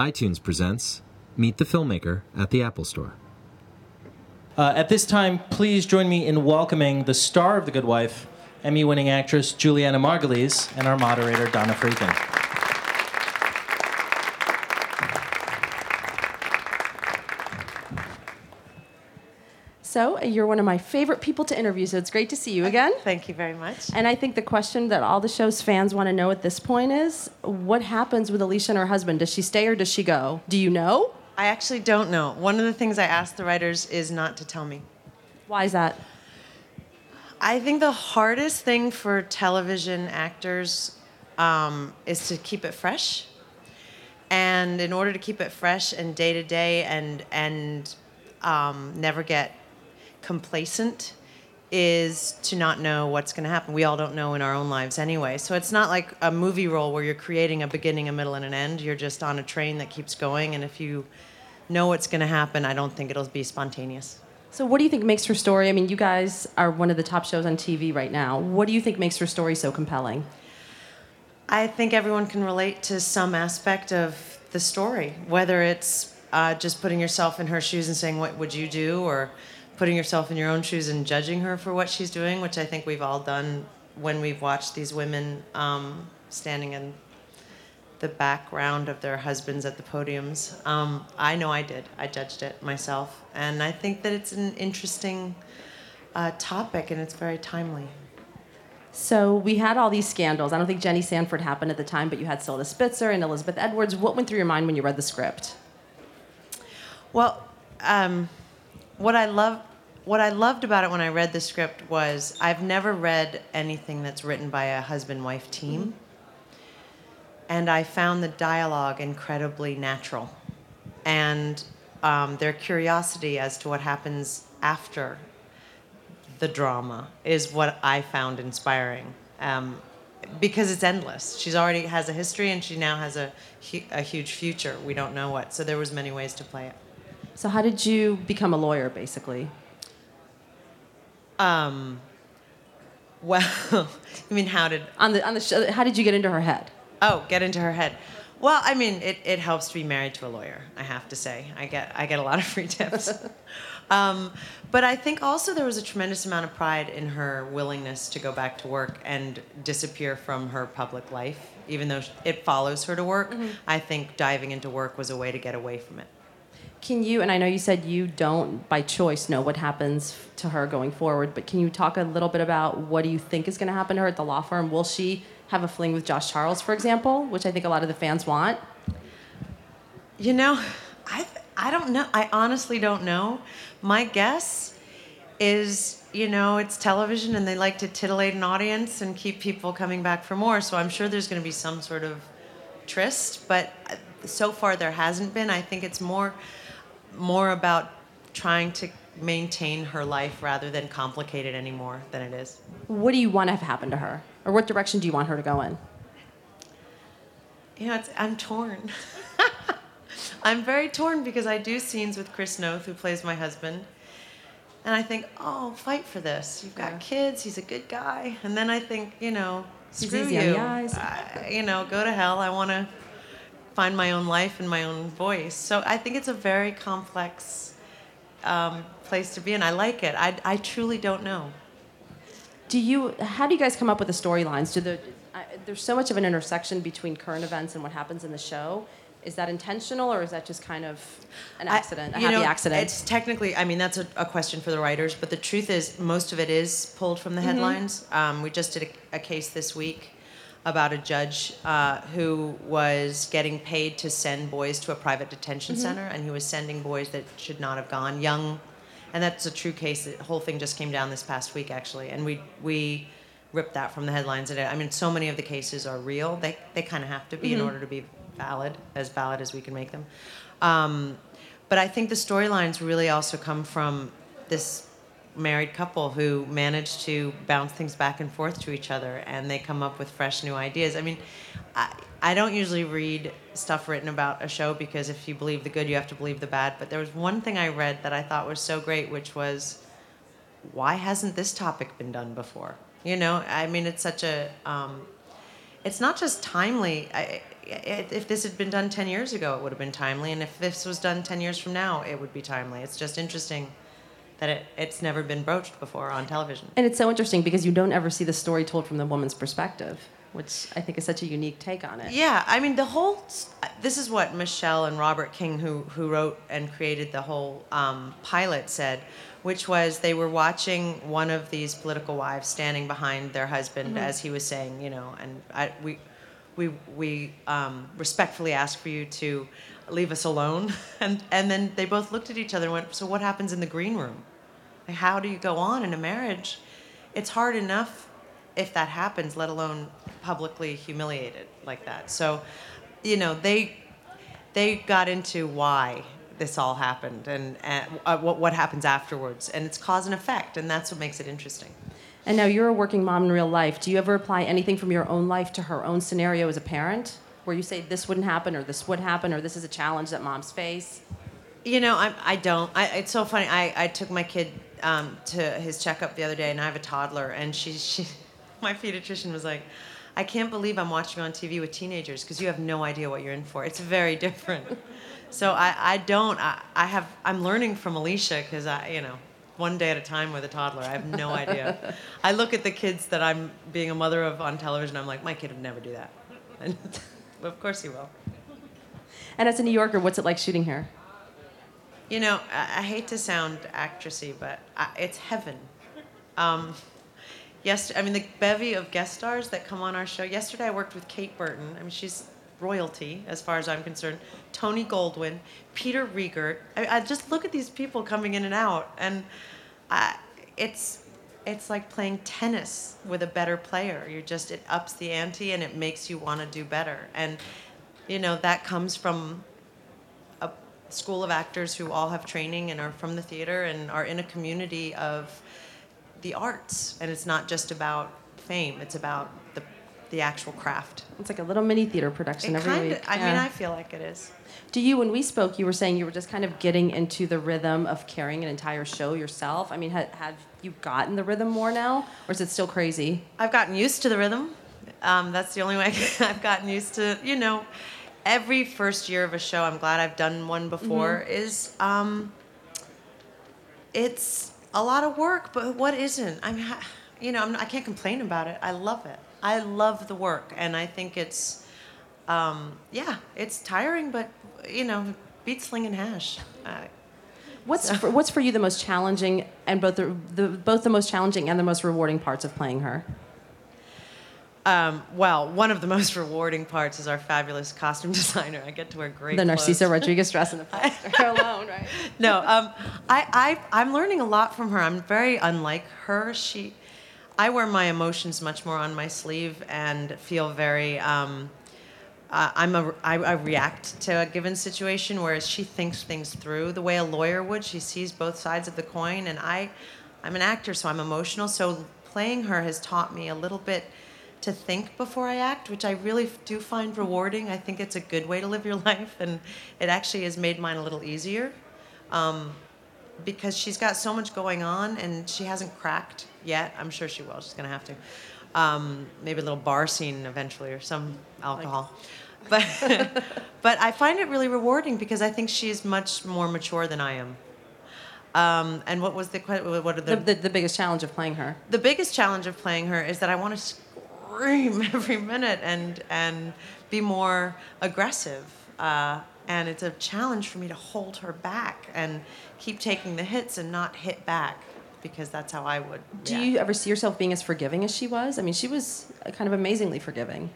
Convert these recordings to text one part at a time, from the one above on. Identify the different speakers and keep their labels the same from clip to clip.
Speaker 1: iTunes presents Meet the Filmmaker at the Apple Store.
Speaker 2: Uh, at this time, please join me in welcoming the star of The Good Wife, Emmy winning actress Julianna Margulies, and our moderator, Donna Friedman.
Speaker 3: So, you're one of my favorite people to interview, so it's great to see you again.
Speaker 4: Thank you very much.
Speaker 3: And I think the question that all the show's fans want to know at this point is what happens with Alicia and her husband? Does she stay or does she go? Do you know?
Speaker 4: I actually don't know. One of the things I asked the writers is not to tell me.
Speaker 3: Why is that?
Speaker 4: I think the hardest thing for television actors um, is to keep it fresh. And in order to keep it fresh and day to day and and um, never get complacent is to not know what's going to happen. We all don't know in our own lives anyway. So it's not like a movie role where you're creating a beginning, a middle, and an end. You're just on a train that keeps going. And if you know what's going to happen, I don't think it'll be spontaneous.
Speaker 3: So, what do you think makes her story? I mean, you guys are one of the top shows on TV right now. What do you think makes her story so compelling?
Speaker 4: I think everyone can relate to some aspect of the story, whether it's uh, just putting yourself in her shoes and saying, What would you do? or putting yourself in your own shoes and judging her for what she's doing, which I think we've all done when we've watched these women um, standing in the background of their husbands at the podiums. Um, I know I did. I judged it myself. And I think that it's an interesting uh, topic and it's very timely.
Speaker 3: So we had all these scandals. I don't think Jenny Sanford happened at the time, but you had Silda Spitzer and Elizabeth Edwards. What went through your mind when you read the script?
Speaker 4: Well, um, what I love what I loved about it when I read the script was I've never read anything that's written by a husband wife team. Mm-hmm. And I found the dialogue incredibly natural. And um, their curiosity as to what happens after the drama is what I found inspiring. Um, because it's endless. She's already has a history and she now has a, a huge future. We don't know what. So there was many ways to play it.
Speaker 3: So how did you become a lawyer basically?
Speaker 4: Um, well, I mean, how did
Speaker 3: on the on the show? How did you get into her head?
Speaker 4: Oh, get into her head. Well, I mean, it, it helps to be married to a lawyer. I have to say, I get I get a lot of free tips. um, but I think also there was a tremendous amount of pride in her willingness to go back to work and disappear from her public life, even though it follows her to work. Mm-hmm. I think diving into work was a way to get away from it.
Speaker 3: Can you, and I know you said you don't by choice know what happens to her going forward, but can you talk a little bit about what do you think is going to happen to her at the law firm? Will she have a fling with Josh Charles, for example, which I think a lot of the fans want?
Speaker 4: You know, I, I don't know. I honestly don't know. My guess is, you know, it's television and they like to titillate an audience and keep people coming back for more. So I'm sure there's going to be some sort of tryst, but so far there hasn't been. I think it's more more about trying to maintain her life rather than complicate it any more than it is.
Speaker 3: What do you want to have happen to her? Or what direction do you want her to go in?
Speaker 4: You know, I'm torn. I'm very torn because I do scenes with Chris Noth, who plays my husband. And I think, oh, fight for this. You've got yeah. kids. He's a good guy. And then I think, you know, screw you. Uh, you know, go to hell. I want to find my own life and my own voice. So I think it's a very complex um, place to be, and I like it. I, I truly don't know.
Speaker 3: Do you? How do you guys come up with the storylines? Do the uh, there's so much of an intersection between current events and what happens in the show. Is that intentional, or is that just kind of an accident, I, a happy know, accident?
Speaker 4: It's technically, I mean, that's a, a, question for the writers, but the truth is, most of it is pulled from the mm-hmm. headlines. Mm-hmm. Um, we just did a, a case this week about a judge uh, who was getting paid to send boys to a private detention mm-hmm. center, and he was sending boys that should not have gone, young, and that's a true case. The whole thing just came down this past week, actually, and we we ripped that from the headlines. And I mean, so many of the cases are real; they they kind of have to be mm-hmm. in order to be valid, as valid as we can make them. Um, but I think the storylines really also come from this married couple who manage to bounce things back and forth to each other and they come up with fresh new ideas. I mean, I, I don't usually read stuff written about a show because if you believe the good, you have to believe the bad. But there was one thing I read that I thought was so great, which was, why hasn't this topic been done before? You know, I mean, it's such a, um, it's not just timely. I, if this had been done 10 years ago, it would have been timely. And if this was done 10 years from now, it would be timely. It's just interesting that it, it's never been broached before on television.
Speaker 3: And it's so interesting because you don't ever see the story told from the woman's perspective, which I think is such a unique take on it.
Speaker 4: Yeah, I mean the whole. This is what Michelle and Robert King, who who wrote and created the whole um, pilot, said, which was they were watching one of these political wives standing behind their husband as he was saying, you know, and I, we we we um, respectfully ask for you to leave us alone, and and then they both looked at each other and went, so what happens in the green room? How do you go on in a marriage? It's hard enough if that happens, let alone publicly humiliated like that. So, you know, they they got into why this all happened and, and uh, what what happens afterwards, and it's cause and effect, and that's what makes it interesting.
Speaker 3: And now you're a working mom in real life. Do you ever apply anything from your own life to her own scenario as a parent? Where you say this wouldn't happen, or this would happen, or this is a challenge that moms face?
Speaker 4: You know, I, I don't. I, it's so funny. I, I took my kid um, to his checkup the other day, and I have a toddler, and she, she my pediatrician was like, I can't believe I'm watching on TV with teenagers because you have no idea what you're in for. It's very different. so I, I don't. I, I have. I'm learning from Alicia because I, you know, one day at a time with a toddler. I have no idea. I look at the kids that I'm being a mother of on television. I'm like, my kid would never do that. And of course he will.
Speaker 3: And as a New Yorker, what's it like shooting here?
Speaker 4: You know, I, I hate to sound actressy, but I, it's heaven. Um, yes, I mean the bevy of guest stars that come on our show. Yesterday, I worked with Kate Burton. I mean, she's royalty as far as I'm concerned. Tony Goldwyn, Peter Riegert. I, I just look at these people coming in and out, and I, it's it's like playing tennis with a better player. You're just it ups the ante and it makes you want to do better. And you know that comes from school of actors who all have training and are from the theater and are in a community of the arts. And it's not just about fame; it's about the the actual craft.
Speaker 3: It's like a little mini theater production
Speaker 4: It
Speaker 3: every
Speaker 4: kind of.
Speaker 3: week.
Speaker 4: I mean, I feel like it is.
Speaker 3: Do you, when we spoke, you were saying you were just kind of getting into the rhythm of carrying an entire show yourself? I mean, ha- have you gotten the rhythm more now, or is it still crazy?
Speaker 4: I've gotten used to the rhythm. Um, that's the only way I've gotten used to. You know, every first year of a show, I'm glad I've done one before. Is um, it's a lot of work, but what isn't? I'm, ha- you know, I'm, I can't complain about it. I love it. I love the work, and I think it's, um, yeah, it's tiring, but you know, beat sling and hash. Uh,
Speaker 3: What's for, what's for you the most challenging and both the, the both the most challenging and the most rewarding parts of playing her?
Speaker 4: Um, well, one of the most rewarding parts is our fabulous costume designer. I get to wear great
Speaker 3: The
Speaker 4: clothes.
Speaker 3: Narciso Rodriguez dress in the poster alone, right?
Speaker 4: No, um, I, I, I'm learning a lot from her. I'm very unlike her. She, I wear my emotions much more on my sleeve and feel very. Um, uh, I'm a, I, I react to a given situation, whereas she thinks things through the way a lawyer would. She sees both sides of the coin, and I, I'm an actor, so I'm emotional. So playing her has taught me a little bit to think before I act, which I really do find rewarding. I think it's a good way to live your life, and it actually has made mine a little easier. Um, because she's got so much going on and she hasn't cracked yet. I'm sure she will. She's gonna have to. Um, maybe a little bar scene eventually or some alcohol. But but I find it really rewarding because I think she's much more mature than I am. Um, and what was the what are
Speaker 3: The, the, the biggest challenge of playing her.
Speaker 4: the biggest challenge of playing her is that I want to scream every minute and and be more aggressive. Uh, and it's a challenge for me to hold her back and keep taking the hits and not hit back because that's how I would.
Speaker 3: Do
Speaker 4: react.
Speaker 3: you ever see yourself being as forgiving as she was? I mean, she was uh, kind of amazingly forgiving.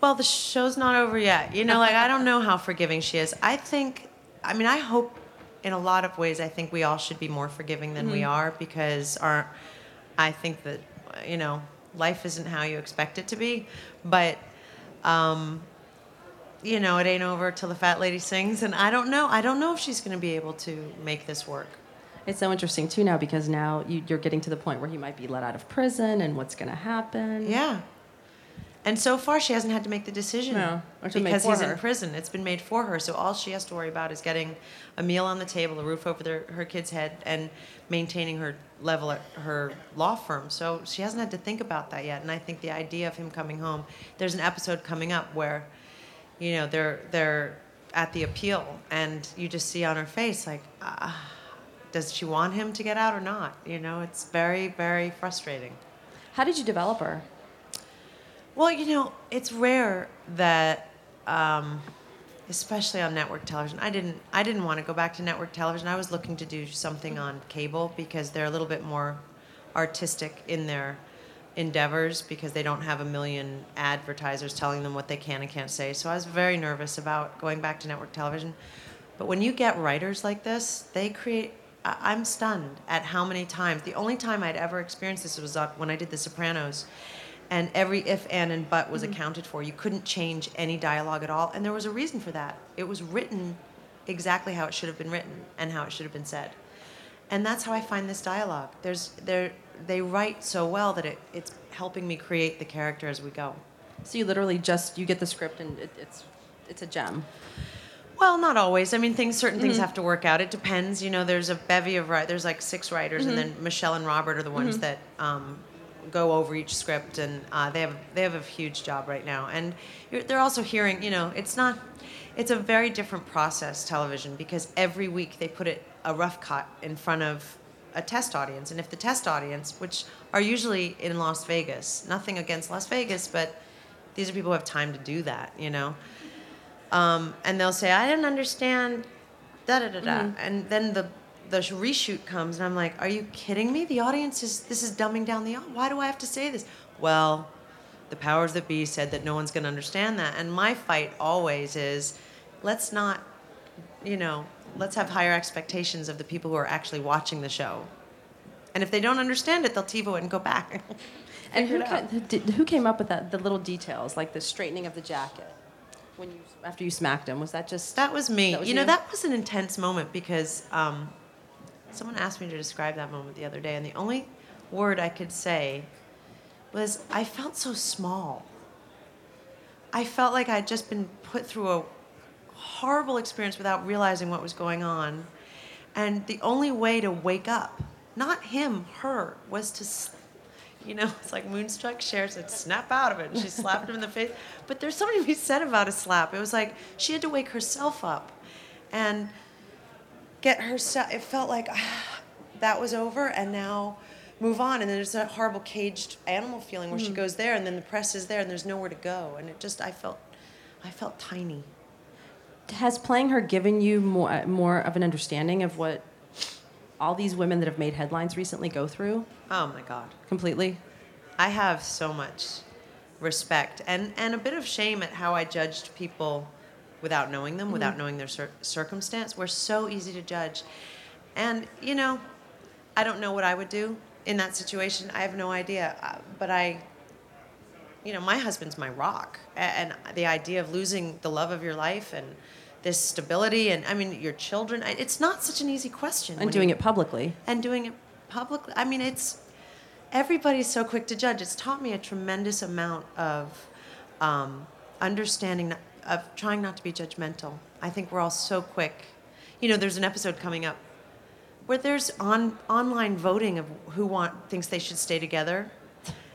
Speaker 4: Well, the show's not over yet. You know, like I don't know how forgiving she is. I think, I mean, I hope in a lot of ways, I think we all should be more forgiving than we are because our, I think that, you know, life isn't how you expect it to be. But, um, you know, it ain't over till the fat lady sings. And I don't know. I don't know if she's going to be able to make this work.
Speaker 3: It's so interesting too now because now you, you're getting to the point where he might be let out of prison and what's going to happen.
Speaker 4: Yeah. And so far, she hasn't had to make the decision
Speaker 3: No, or to
Speaker 4: because
Speaker 3: for
Speaker 4: he's
Speaker 3: her.
Speaker 4: in prison. It's been made for her. So all she has to worry about is getting a meal on the table, a roof over their, her kid's head, and maintaining her level at her law firm. So she hasn't had to think about that yet. And I think the idea of him coming home, there's an episode coming up where, you know, they're they're at the appeal, and you just see on her face like. Ah, does she want him to get out or not? You know, it's very, very frustrating.
Speaker 3: How did you develop her?
Speaker 4: Well, you know, it's rare that, um, especially on network television. I didn't. I didn't want to go back to network television. I was looking to do something on cable because they're a little bit more artistic in their endeavors because they don't have a million advertisers telling them what they can and can't say. So I was very nervous about going back to network television. But when you get writers like this, they create. I'm stunned at how many times. The only time I'd ever experienced this was when I did The Sopranos, and every if, and, and but was mm-hmm. accounted for. You couldn't change any dialogue at all, and there was a reason for that. It was written exactly how it should have been written and how it should have been said. And that's how I find this dialogue. There's there they write so well that it, it's helping me create the character as we go.
Speaker 3: So you literally just you get the script and it, it's it's a gem.
Speaker 4: Well, not always. I mean, things certain things mm-hmm. have to work out. It depends. You know, there's a bevy of writers. There's like six writers, and mm-hmm. then Michelle and Robert are the ones that um, go over each script, and uh, they have they have a huge job right now. And you're, they're also hearing. You know, it's not. It's a very different process, television, because every week they put it a rough cut in front of a test audience, and if the test audience, which are usually in Las Vegas, nothing against Las Vegas, but these are people who have time to do that. You know um, and they'll say, "I didn't understand," da da da da, and then the the reshoot comes, and I'm like, "Are you kidding me? The audience is this is dumbing down the. Why do I have to say this?" Well, the powers that be said that no one's going to understand that, and my fight always is, let's not, you know, let's have higher expectations of the people who are actually watching the show, and if they don't understand it, they'll TiVo it and go back.
Speaker 3: And who,
Speaker 4: Figure it out.
Speaker 3: ca- who came up with that? The little details, like the straightening of the jacket when you after you smacked him. Was that just
Speaker 4: That was me.
Speaker 3: That was
Speaker 4: you know, that was an intense moment because um, someone asked me to describe that moment the other day, and the only word I could say was I felt so small. I felt like I'd just been put through a horrible experience without realizing what was going on. And the only way to wake up, not him, her, was to, you know, it's like Moonstruck Cher said, snap out of it. And she slapped him in the face. But there's something to be said about a slap. It was like she had to wake herself up and get her herself, it felt like ah, that was over and now move on. And then there's that horrible caged animal feeling where she goes there and then the press is there and there's nowhere to go. And it just, I felt, I felt tiny.
Speaker 3: has playing her given you more more of an understanding of what all these women that have made headlines recently go through
Speaker 4: Oh my God.
Speaker 3: completely?
Speaker 4: I have so much respect and, and a bit of shame at how I judged people without knowing them, without knowing their cir- circumstance. We're so easy to judge. And, you know, I don't know what I would do in that situation. I have no idea. Uh, But I, you know, my husband's my rock. And the idea of losing the love of your life and this stability and, I mean, your children, it's not such an easy question.
Speaker 3: And doing
Speaker 4: you-
Speaker 3: it publicly.
Speaker 4: and doing it publicly. I mean, it's everybody's so quick to judge. It's taught me a tremendous amount of um, understanding, of trying not to be judgmental. I think we're all so quick. You know, there's an episode coming up where there's on online voting of who want thinks they should stay together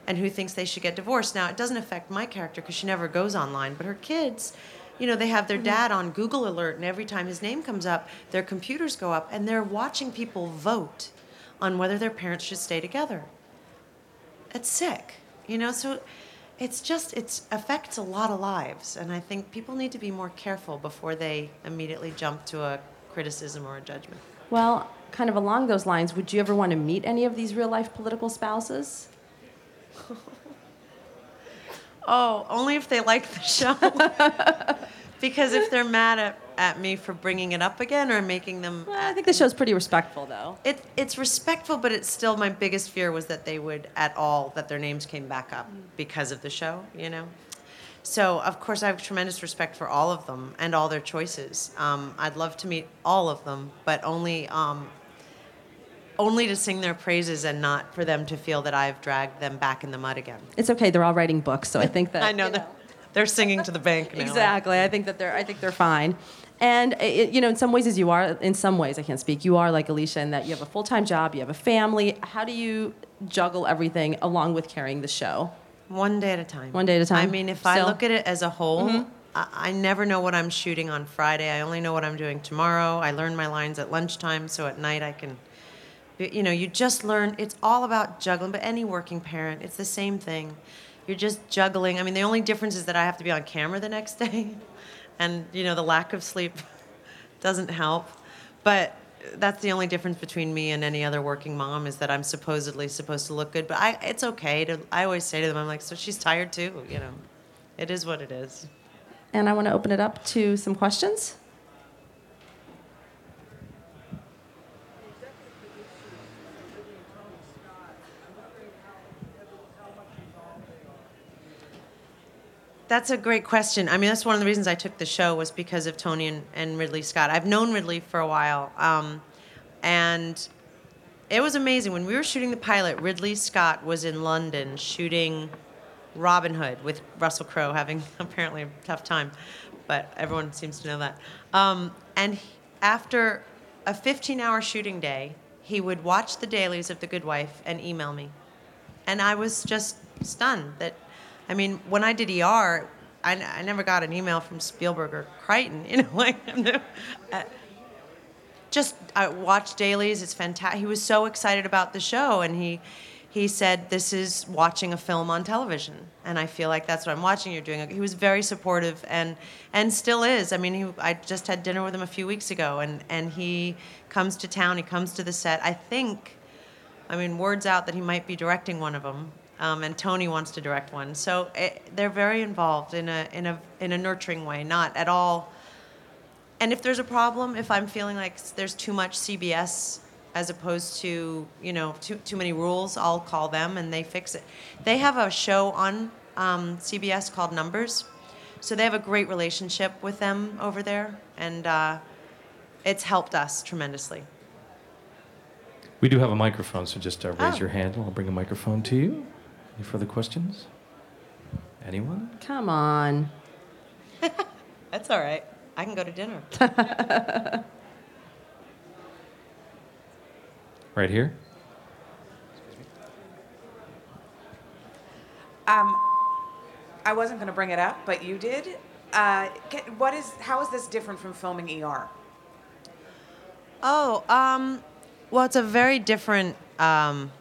Speaker 4: and who thinks they should get divorced. Now, it doesn't affect my character because she never goes online, but her kids, you know, they have their mm-hmm. dad on Google Alert, and every time his name comes up, their computers go up, and they're watching people vote on whether their parents should stay together. It's sick, you know. So it's just it affects a lot of lives, and I think people need to be more careful before they immediately jump to a criticism or a judgment.
Speaker 3: Well, kind of along those lines, would you ever want to meet any of these real life political spouses?
Speaker 4: Oh, only if they like the show. because if they're mad at, at me for bringing it up again or making them.
Speaker 3: Well, I think the show's pretty respectful, though.
Speaker 4: It, it's respectful, but it's still my biggest fear was that they would at all, that their names came back up because of the show, you know? So, of course, I have tremendous respect for all of them and all their choices. Um, I'd love to meet all of them, but only, um, only to sing their praises and not for them to feel that I've dragged them back in the mud again.
Speaker 3: It's okay. They're all writing books, so I think that
Speaker 4: I know that they're singing to the bank now.
Speaker 3: Exactly. I think that they're. I think they're fine. And uh, it, you know, in some ways, as you are, in some ways, I can't speak. You are like Alicia in that you have a full time job, you have a family. How do you juggle everything along with carrying the show?
Speaker 4: One day at a time.
Speaker 3: One day at a time?
Speaker 4: I mean, if I look at it as a whole, mm-hmm. I, I never know what I'm shooting on Friday. I only know what I'm doing tomorrow. I learn my lines at lunchtime, so at night I can. You know, you just learn. It's all about juggling. But any working parent, it's the same thing. You're just juggling. I mean, the only difference is that I have to be on camera the next day, and you know, the lack of sleep doesn't help. But that's the only difference between me and any other working mom is that I'm supposedly supposed to look good. But I, it's okay to. I always say to them, I'm like, so she's tired too. You know, it is what it is.
Speaker 3: And I want to open it up to some questions.
Speaker 4: That's a great question. I mean, that's one of the reasons I took the show was because of Tony and, and Ridley Scott. I've known Ridley for a while, um, and it was amazing when we were shooting the pilot. Ridley Scott was in London shooting Robin Hood with Russell Crowe having apparently a tough time, but everyone seems to know that. Um, and he- after a 15-hour shooting day, he would watch the dailies of The Good Wife and email me and I was just stunned that, I mean, when I did ER, I never got an email from Spielberg or Crichton, you know, like, uh, just I watched dailies. It's fantastic. He was so excited about the show, and he he said, "This is watching a film on television," and I feel like that's what I'm watching. You're doing. He was very supportive, and and still is. I mean, he, I just had dinner with him a few weeks ago, and and he comes to town. He comes to the set. I think. I mean, word's out that he might be directing one of them, um, and Tony wants to direct one. So it, they're very involved in a in a in a nurturing way, not at all. And if there's a problem, if I'm feeling like there's too much CBS as opposed to you know too too many rules, I'll call them and they fix it. They have a show on um, CBS called Numbers, so they have a great relationship with them over there, and uh, it's helped us tremendously.
Speaker 5: We do have a microphone, so just uh, raise
Speaker 4: Oh.
Speaker 5: your hand and I'll bring a microphone to you. Any further questions? Anyone?
Speaker 3: Come on.
Speaker 4: That's all right. I can go to dinner.
Speaker 5: Right here?
Speaker 6: Um, I wasn't going to bring it up, but you did. Uh, ca- what is? How is this different from filming ER?
Speaker 4: Oh, um, well, it's a very different um,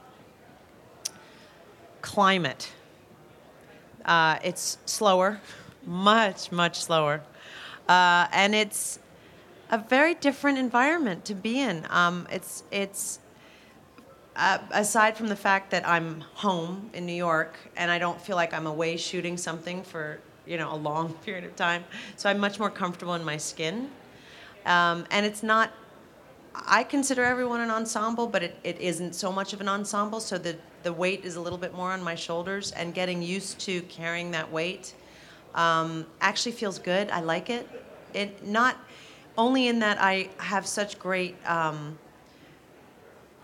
Speaker 4: climate. Uh, it's slower, much, much slower. Uh, and it's a very different environment to be in. Um, it's, it's uh, aside from the fact that I'm home in New York and I don't feel like I'm away shooting something for you know a long period of time, so I'm much more comfortable in my skin. Um, and it's not. I consider everyone an ensemble, but it, it isn't so much of an ensemble. So the the weight is a little bit more on my shoulders, and getting used to carrying that weight um, actually feels good. I like it. It not only in that I have such great. Um,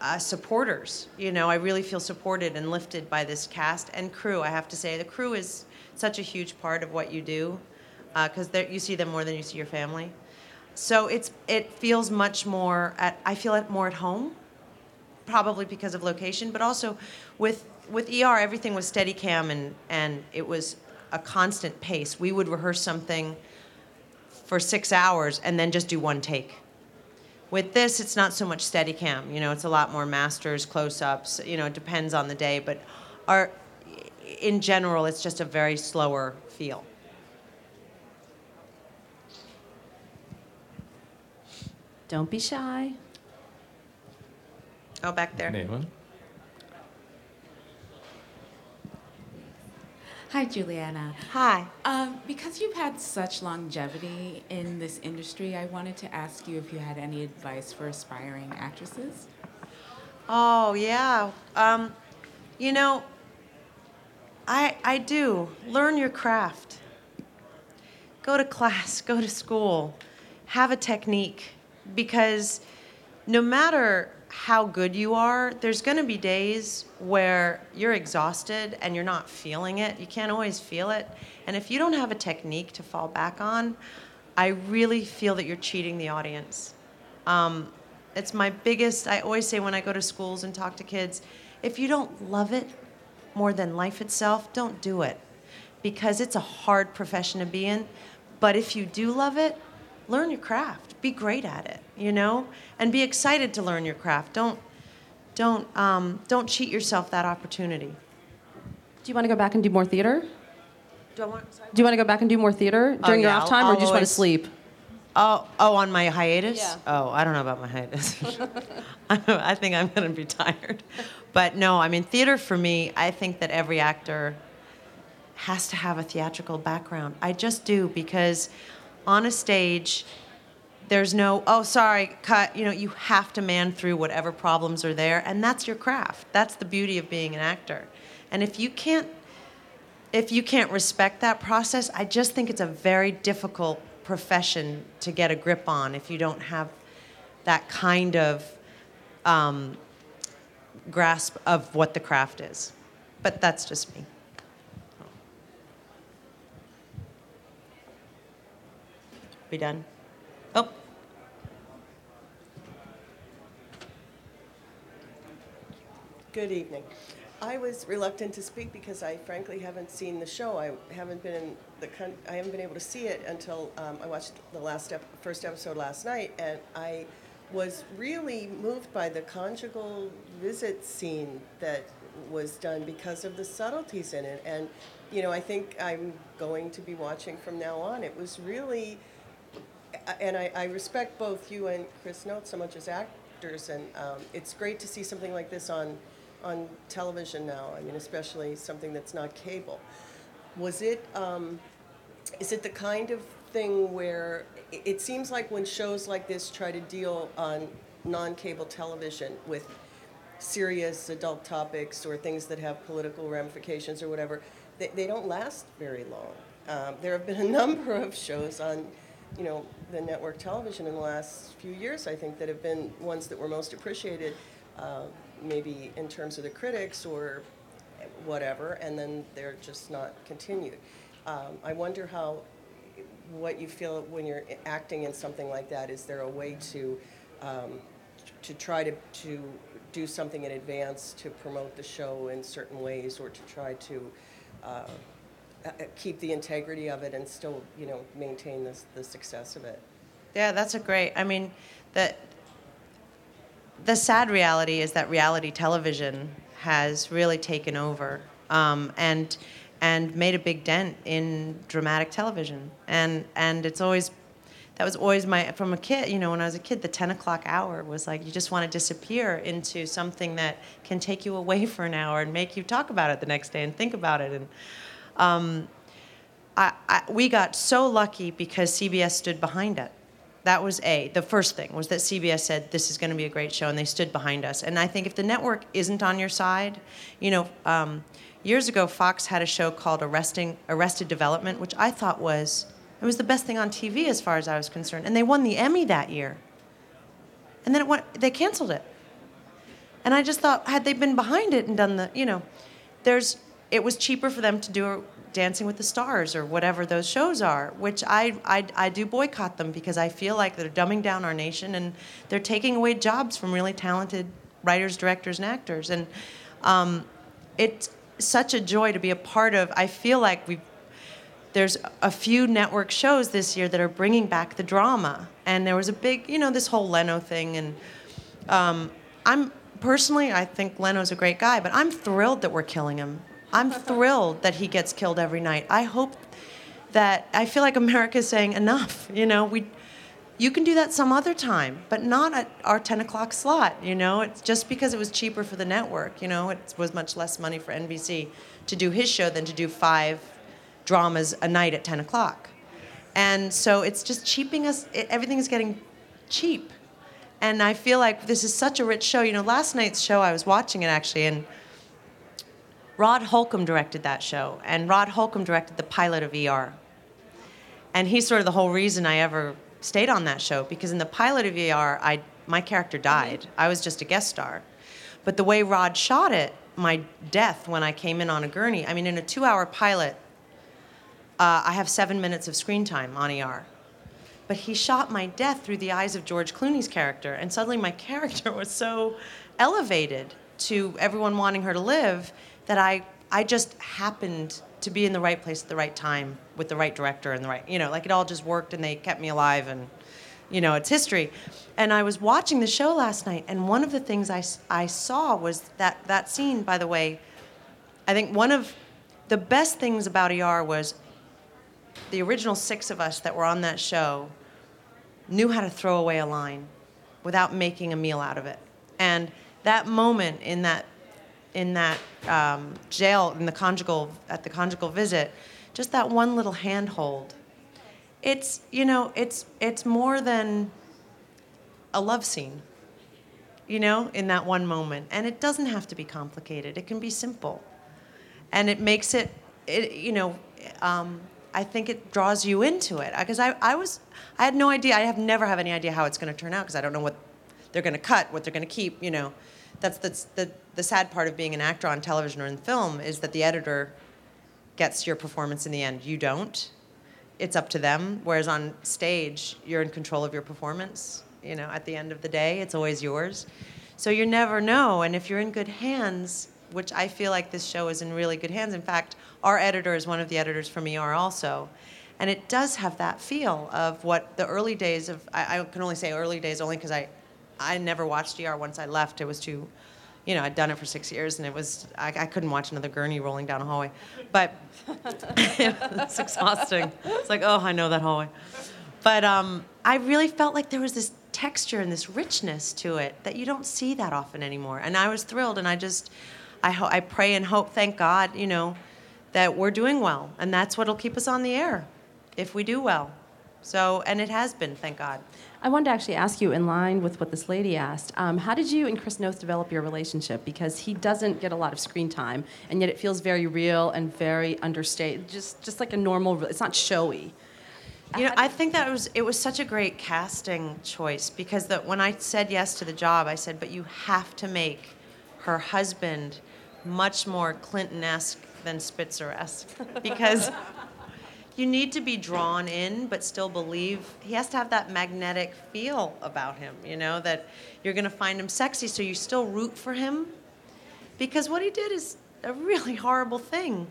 Speaker 4: uh, supporters. You know, I really feel supported and lifted by this cast and crew. I have to say, the crew is such a huge part of what you do because you see them more than you see your family. So it's it feels much more at I feel it more at home, probably because of location, but also with with ER everything was steady cam and and it was a constant pace. We would rehearse something for six hours and then just do one take. With this, it's not so much steady cam. You know, it's a lot more masters, close ups. You know, it depends on the day, but our, in general, it's just a very slower feel.
Speaker 3: Don't be shy.
Speaker 4: Oh, back there.
Speaker 5: Anyone?
Speaker 7: Hi, Julianna.
Speaker 4: Hi.
Speaker 7: Um, because you've had such longevity in this industry, I wanted to ask you if you had any advice for aspiring actresses.
Speaker 4: Oh yeah. Um, you know, I I do learn your craft. Go to class. Go to school. Have a technique, because no matter how good you are, there's going to be days where you're exhausted and you're not feeling it. You can't always feel it. And if you don't have a technique to fall back on, I really feel that you're cheating the audience. Um, it's my biggest, I always say when I go to schools and talk to kids, if you don't love it more than life itself, don't do it. Because it's a hard profession to be in. But if you do love it, learn your craft. Be great at it, you know? And be excited to learn your craft. Don't, don't, um, don't cheat yourself that opportunity.
Speaker 3: Do you want to go back and do more theater?
Speaker 4: Do I want, sorry?
Speaker 3: Do you want to go back and do more theater
Speaker 4: Oh,
Speaker 3: during your
Speaker 4: yeah,
Speaker 3: off
Speaker 4: I'll-
Speaker 3: time, or
Speaker 4: I'll
Speaker 3: do you just want to sleep?
Speaker 4: Oh, oh, on my hiatus?
Speaker 3: Yeah.
Speaker 4: Oh, I don't know about my hiatus. I think I'm going to be tired. But no, I mean, theater for me, I think that every actor has to have a theatrical background. I just do because on a stage, there's no, oh, sorry, cut. You know, you have to man through whatever problems are there, and that's your craft. That's the beauty of being an actor. And if you can't if you can't respect that process, I just think it's a very difficult profession to get a grip on if you don't have that kind of um, grasp of what the craft is. But that's just me. We done? Oh,
Speaker 8: Good evening. I was reluctant to speak because I frankly haven't seen the show. I haven't been in the con- I haven't been able to see it until um, I watched the last ep- first episode last night, and I was really moved by the conjugal visit scene that was done because of the subtleties in it. And you know, I think I'm going to be watching from now on. It was really and I, I respect both you and Chris Noth so much as actors, and um, it's great to see something like this on on television now. I mean, especially something that's not cable. Was it? Um, is it the kind of thing where it- seems like when shows like this try to deal on non-cable television with serious adult topics or things that have political ramifications or whatever, they, they don't last very long. Um, there have been a number of shows on, you know, the network television in the last few years, I think, that have been ones that were most appreciated, uh, maybe in terms of the critics or whatever, and then they're just not continued. Um, I wonder how, what you feel when you're acting in something like that. Is there a way to, um, to try to, to do something in advance to promote the show in certain ways, or to try to uh, uh, keep the integrity of it and still, you know, maintain the, the success of it?
Speaker 4: Yeah, that's a great. I mean, the the sad reality is that reality television has really taken over um, and and made a big dent in dramatic television. And and it's always that was always my from a kid. You know, when I was a kid, the ten o'clock hour was like you just want to disappear into something that can take you away for an hour and make you talk about it the next day and think about it and. Um, I, I, we got so lucky because CBS stood behind it. That was A. The first thing was that CBS said, this is going to be a great show, and they stood behind us. And I think if the network isn't on your side, you know, um, years ago, Fox had a show called Arresting, Arrested Development, which I thought was, it was the best thing on TV as far as I was concerned. And they won the Emmy that year. And then it went, they canceled it. And I just thought, had they been behind it and done the, you know, there's, it was cheaper for them to do Dancing with the Stars or whatever those shows are, which I, I, I do boycott them because I feel like they're dumbing down our nation and they're taking away jobs from really talented writers, directors, and actors. And um, it's such a joy to be a part of. I feel like we there's a few network shows this year that are bringing back the drama. And there was a big, you know, this whole Leno thing. And um, I'm personally, I think Leno's a great guy, but I'm thrilled that we're killing him. I'm thrilled that he gets killed every night. I hope that I feel like America is saying enough. You know, we, you can do that some other time, but not at our 10 o'clock slot. You know, it's just because it was cheaper for the network. You know, it was much less money for NBC to do his show than to do five dramas a night at 10 o'clock. And so it's just cheaping us. It, everything is getting cheap. And I feel like this is such a rich show. You know, last night's show, I was watching it actually, and Rod Holcomb directed that show, and Rod Holcomb directed the pilot of ER. And he's sort of the whole reason I ever stayed on that show because in the pilot of ER, I my character died. I was just a guest star. But the way Rod shot it, my death when I came in on a gurney, I mean, in a two hour pilot, uh, I have seven minutes of screen time on ER. But he shot my death through the eyes of George Clooney's character, and suddenly my character was so elevated to everyone wanting her to live that I, I just happened to be in the right place at the right time with the right director and the right, you know, like it all just worked and they kept me alive and, you know, it's history. And I was watching the show last night, and one of the things i, I saw was that that scene, by the way, I think one of the best things about ER was the original six of us that were on that show knew how to throw away a line without making a meal out of it. And that moment in that in that um, jail in the conjugal at the conjugal visit, just that one little handhold. It's you know it's it's more than a love scene. You know, in that one moment, and it doesn't have to be complicated. It can be simple, and it makes it. It you know. Um, I think it draws you into it because I, I was I had no idea I have never have any idea how it's going to turn out because I don't know what they're going to cut what they're going to keep you know that's that's the the sad part of being an actor on television or in film is that the editor gets your performance in the end. You don't. It's up to them. Whereas on stage you're in control of your performance you know at the end of the day it's always yours. So you never know. And if you're in good hands which i feel like this show is in really good hands in fact our editor is one of the editors from er also. And it does have that feel of what the early days of i, I can only say early days only because i i never watched er once i left it was too you know, I'd done it for six years, and it was I, I couldn't watch another gurney rolling down a hallway, but it's exhausting. It's like, oh, I know that hallway. But um, I really felt like there was this texture and this richness to it that you don't see that often anymore. And I was thrilled, and I just, I, ho- I pray and hope, thank God, you know, that we're doing well, and that's what'll keep us on the air, if we do well. So, and it has been, thank God.
Speaker 3: I wanted to actually ask you, in line with what this lady asked, um, how did you and Chris Noth develop your relationship? Because he doesn't get a lot of screen time, and yet it feels very real and very understated, just just like a normal. It's not showy.
Speaker 4: You know, I think that was it was such a great casting choice because that when I said yes to the job, I said, but you have to make her husband much more Clinton-esque than Spitzer-esque because you need to be drawn in but still believe he has to have that magnetic feel about him you know that you're going to find him sexy so you still root for him. Because what he did is a really horrible thing.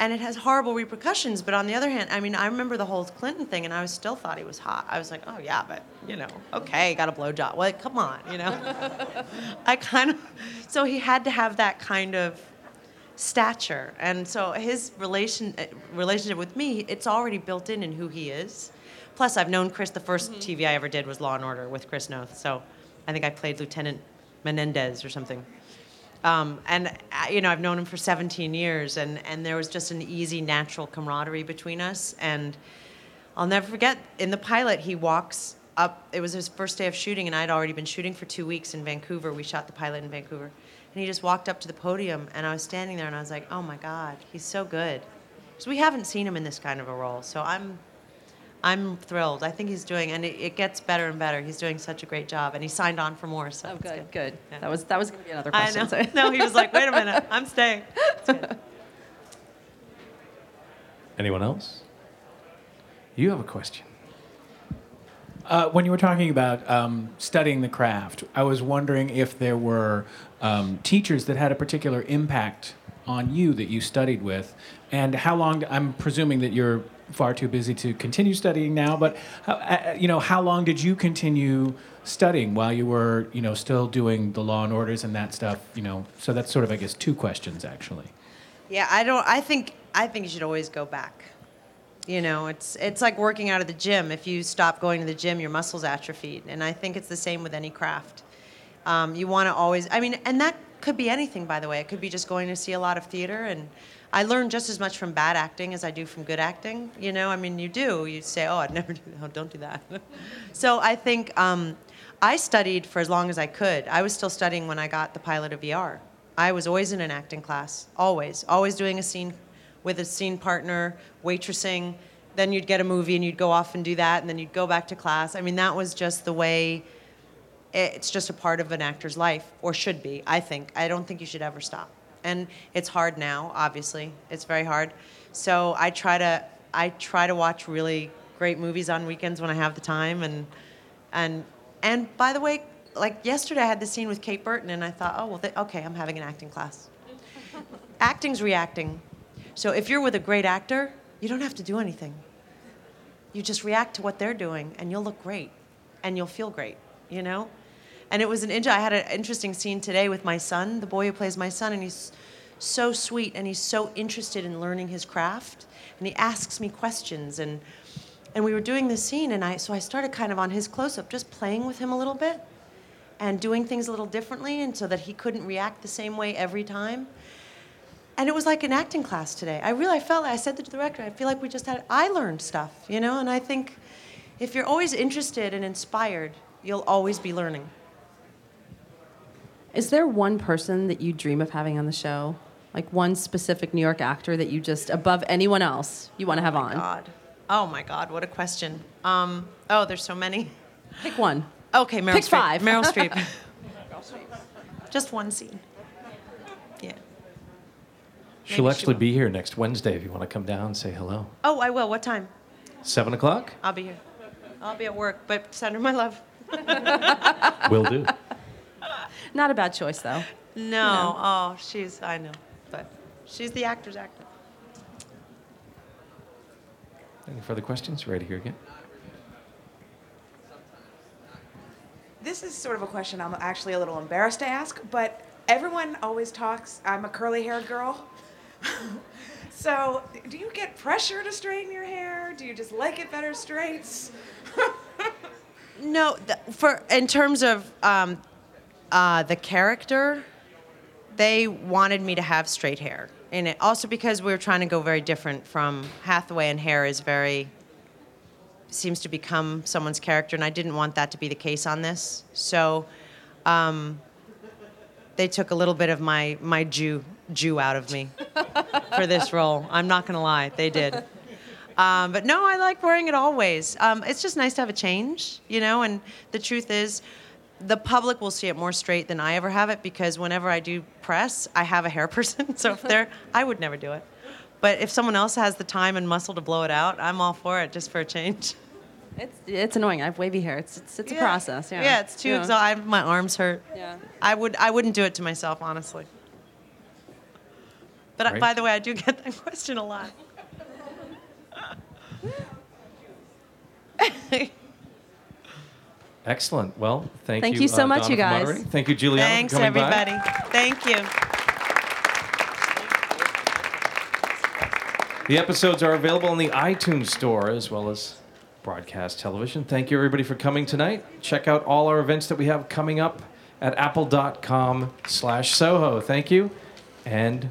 Speaker 4: And it has horrible repercussions but on the other hand i mean i remember the whole clinton thing and i was still thought he was hot. I was like oh yeah but you know okay got a blow job well come on you know? I kind of so he had to have that kind of stature. And so his relation uh, relationship with me it's already built in in who he is. Plus i've known chris the 1st tv i ever did was law and order with chris noth. So i think i played lieutenant menendez or something. Um, and uh, you know i've known him for 17 years and, and there was just an easy natural camaraderie between us. And i'll never forget in the pilot he walks up it was his first day of shooting and i'd already been shooting for two weeks in vancouver. We shot the pilot in vancouver and he just walked up to the podium, and I was standing there, and I was like, "Oh my God, he's so good." So we haven't seen him in this kind of a role, so I'm, I'm thrilled. I think he's doing, and it, it gets better and better. He's doing such a great job, and he signed on for more. So
Speaker 3: Oh,
Speaker 4: it's
Speaker 3: good, good.
Speaker 4: Yeah.
Speaker 3: That was that was going to be another
Speaker 4: I
Speaker 3: question.
Speaker 4: know.
Speaker 3: so-
Speaker 4: no, he was like, "Wait a minute, I'm staying."
Speaker 5: Anyone else? You have a question.
Speaker 9: Uh, when you were talking about um, studying the craft, I was wondering if there were um, teachers that had a particular impact on you that you studied with, and how long. I'm presuming that you're far too busy to continue studying now, but how, uh, you know, how long did you continue studying while you were, you know, still doing the Law and Orders and that stuff? You know, so that's sort of, I guess, two questions actually.
Speaker 4: Yeah, I don't. I think I think you should always go back. You know, it's it's like working out of the gym. If you stop going to the gym, your muscles atrophied, and I think it's the same with any craft. Um, you want to always. I mean, and that could be anything, by the way. It could be just going to see a lot of theater, and I learned just as much from bad acting as I do from good acting. You know, I mean, you do. You say, "Oh, I'd never do that. Oh, don't do that." so I think um, I studied for as long as I could. I was still studying when I got the pilot of VR. I was always in an acting class, always, always doing a scene with a scene partner, waitressing. Then you'd get a movie and you'd go off and do that, and then you'd go back to class. I mean, that was just the way it's just a part of an actor's life, or should be. I think. I don't think you should ever stop. And it's hard now. Obviously, it's very hard. So I try to I try to watch really great movies on weekends when I have the time, and and and by the way, like yesterday, I had the scene with Kate Burton, and I thought, oh well, okay, I'm having an acting class. Acting's reacting. So if you're with a great actor, you don't have to do anything. You just react to what they're doing, and you'll look great, and you'll feel great, you know. And it was an I had an interesting scene today with my son, the boy who plays my son, and he's so sweet and he's so interested in learning his craft, and he asks me questions and and we were doing this scene, and I so I started kind of on his close up, just playing with him a little bit, and doing things a little differently, and so that he couldn't react the same way every time. And it was like an acting class today. I really I felt I said to the director, I feel like we just had I learned stuff, you know, and I think if you're always interested and inspired, you'll always be learning.
Speaker 3: Is there one person that you dream of having on the show? Like one specific New York actor that you just, above anyone else, you want to have on?
Speaker 4: Oh my god. Oh my God, what a question. Um, oh, there's so many.
Speaker 3: Pick one.
Speaker 4: Okay, Meryl
Speaker 3: Pick
Speaker 4: Streep.
Speaker 3: five.
Speaker 4: Meryl Streep. Just one scene. Yeah.
Speaker 5: She'll
Speaker 4: Maybe she
Speaker 5: actually be here next Wednesday if you want to come down and say hello.
Speaker 4: Oh, I will. What time?
Speaker 5: Seven o'clock?
Speaker 4: I'll be here. I'll be at work, but send her my love.
Speaker 5: Will do.
Speaker 3: Not a bad choice, though.
Speaker 4: No. Oh, she's, I know. But she's the actor's actor.
Speaker 5: Any further questions? Right here again.
Speaker 6: This is sort of a question I'm actually a little embarrassed to ask, but everyone always talks. I'm a curly haired girl. so, do you get pressure to straighten your hair? Do you just like it better straight?
Speaker 4: No, th- for in terms of um, uh, the character, they wanted me to have straight hair in it. Also because we were trying to go very different from Hathaway, and hair is very seems to become someone's character, and I didn't want that to be the case on this. So um, they took a little bit of my my Jew Jew out of me for this role. I'm not gonna lie, they did. Um, but no, I like wearing it always. Um, it's just nice to have a change, you know. And the truth is, the public will see it more straight than I ever have it because whenever I do press, I have a hair person. so if they're, I would never do it. But if someone else has the time and muscle to blow it out, I'm all for it, just for a change.
Speaker 3: It's, it's annoying. I have wavy hair. It's, it's, it's a process. Yeah.
Speaker 4: Yeah, it's too
Speaker 3: Yeah.
Speaker 4: exhausting. My arms hurt.
Speaker 3: Yeah.
Speaker 4: I would, I wouldn't do it to myself, honestly. But
Speaker 5: Right.
Speaker 4: by the way, I do get that question a lot.
Speaker 5: Excellent. Well, thank,
Speaker 3: Thank
Speaker 5: you.
Speaker 3: you so
Speaker 5: uh,
Speaker 3: much,
Speaker 5: Donna,
Speaker 3: you guys.
Speaker 5: moderating. Thank you, Julianna.
Speaker 4: Thanks,
Speaker 5: for coming by.
Speaker 4: everybody. Thank you.
Speaker 5: The episodes are available on the iTunes Store as well as broadcast television. Thank you, everybody, for coming tonight. Check out all our events that we have coming up at apple.com slash Soho. Thank you, and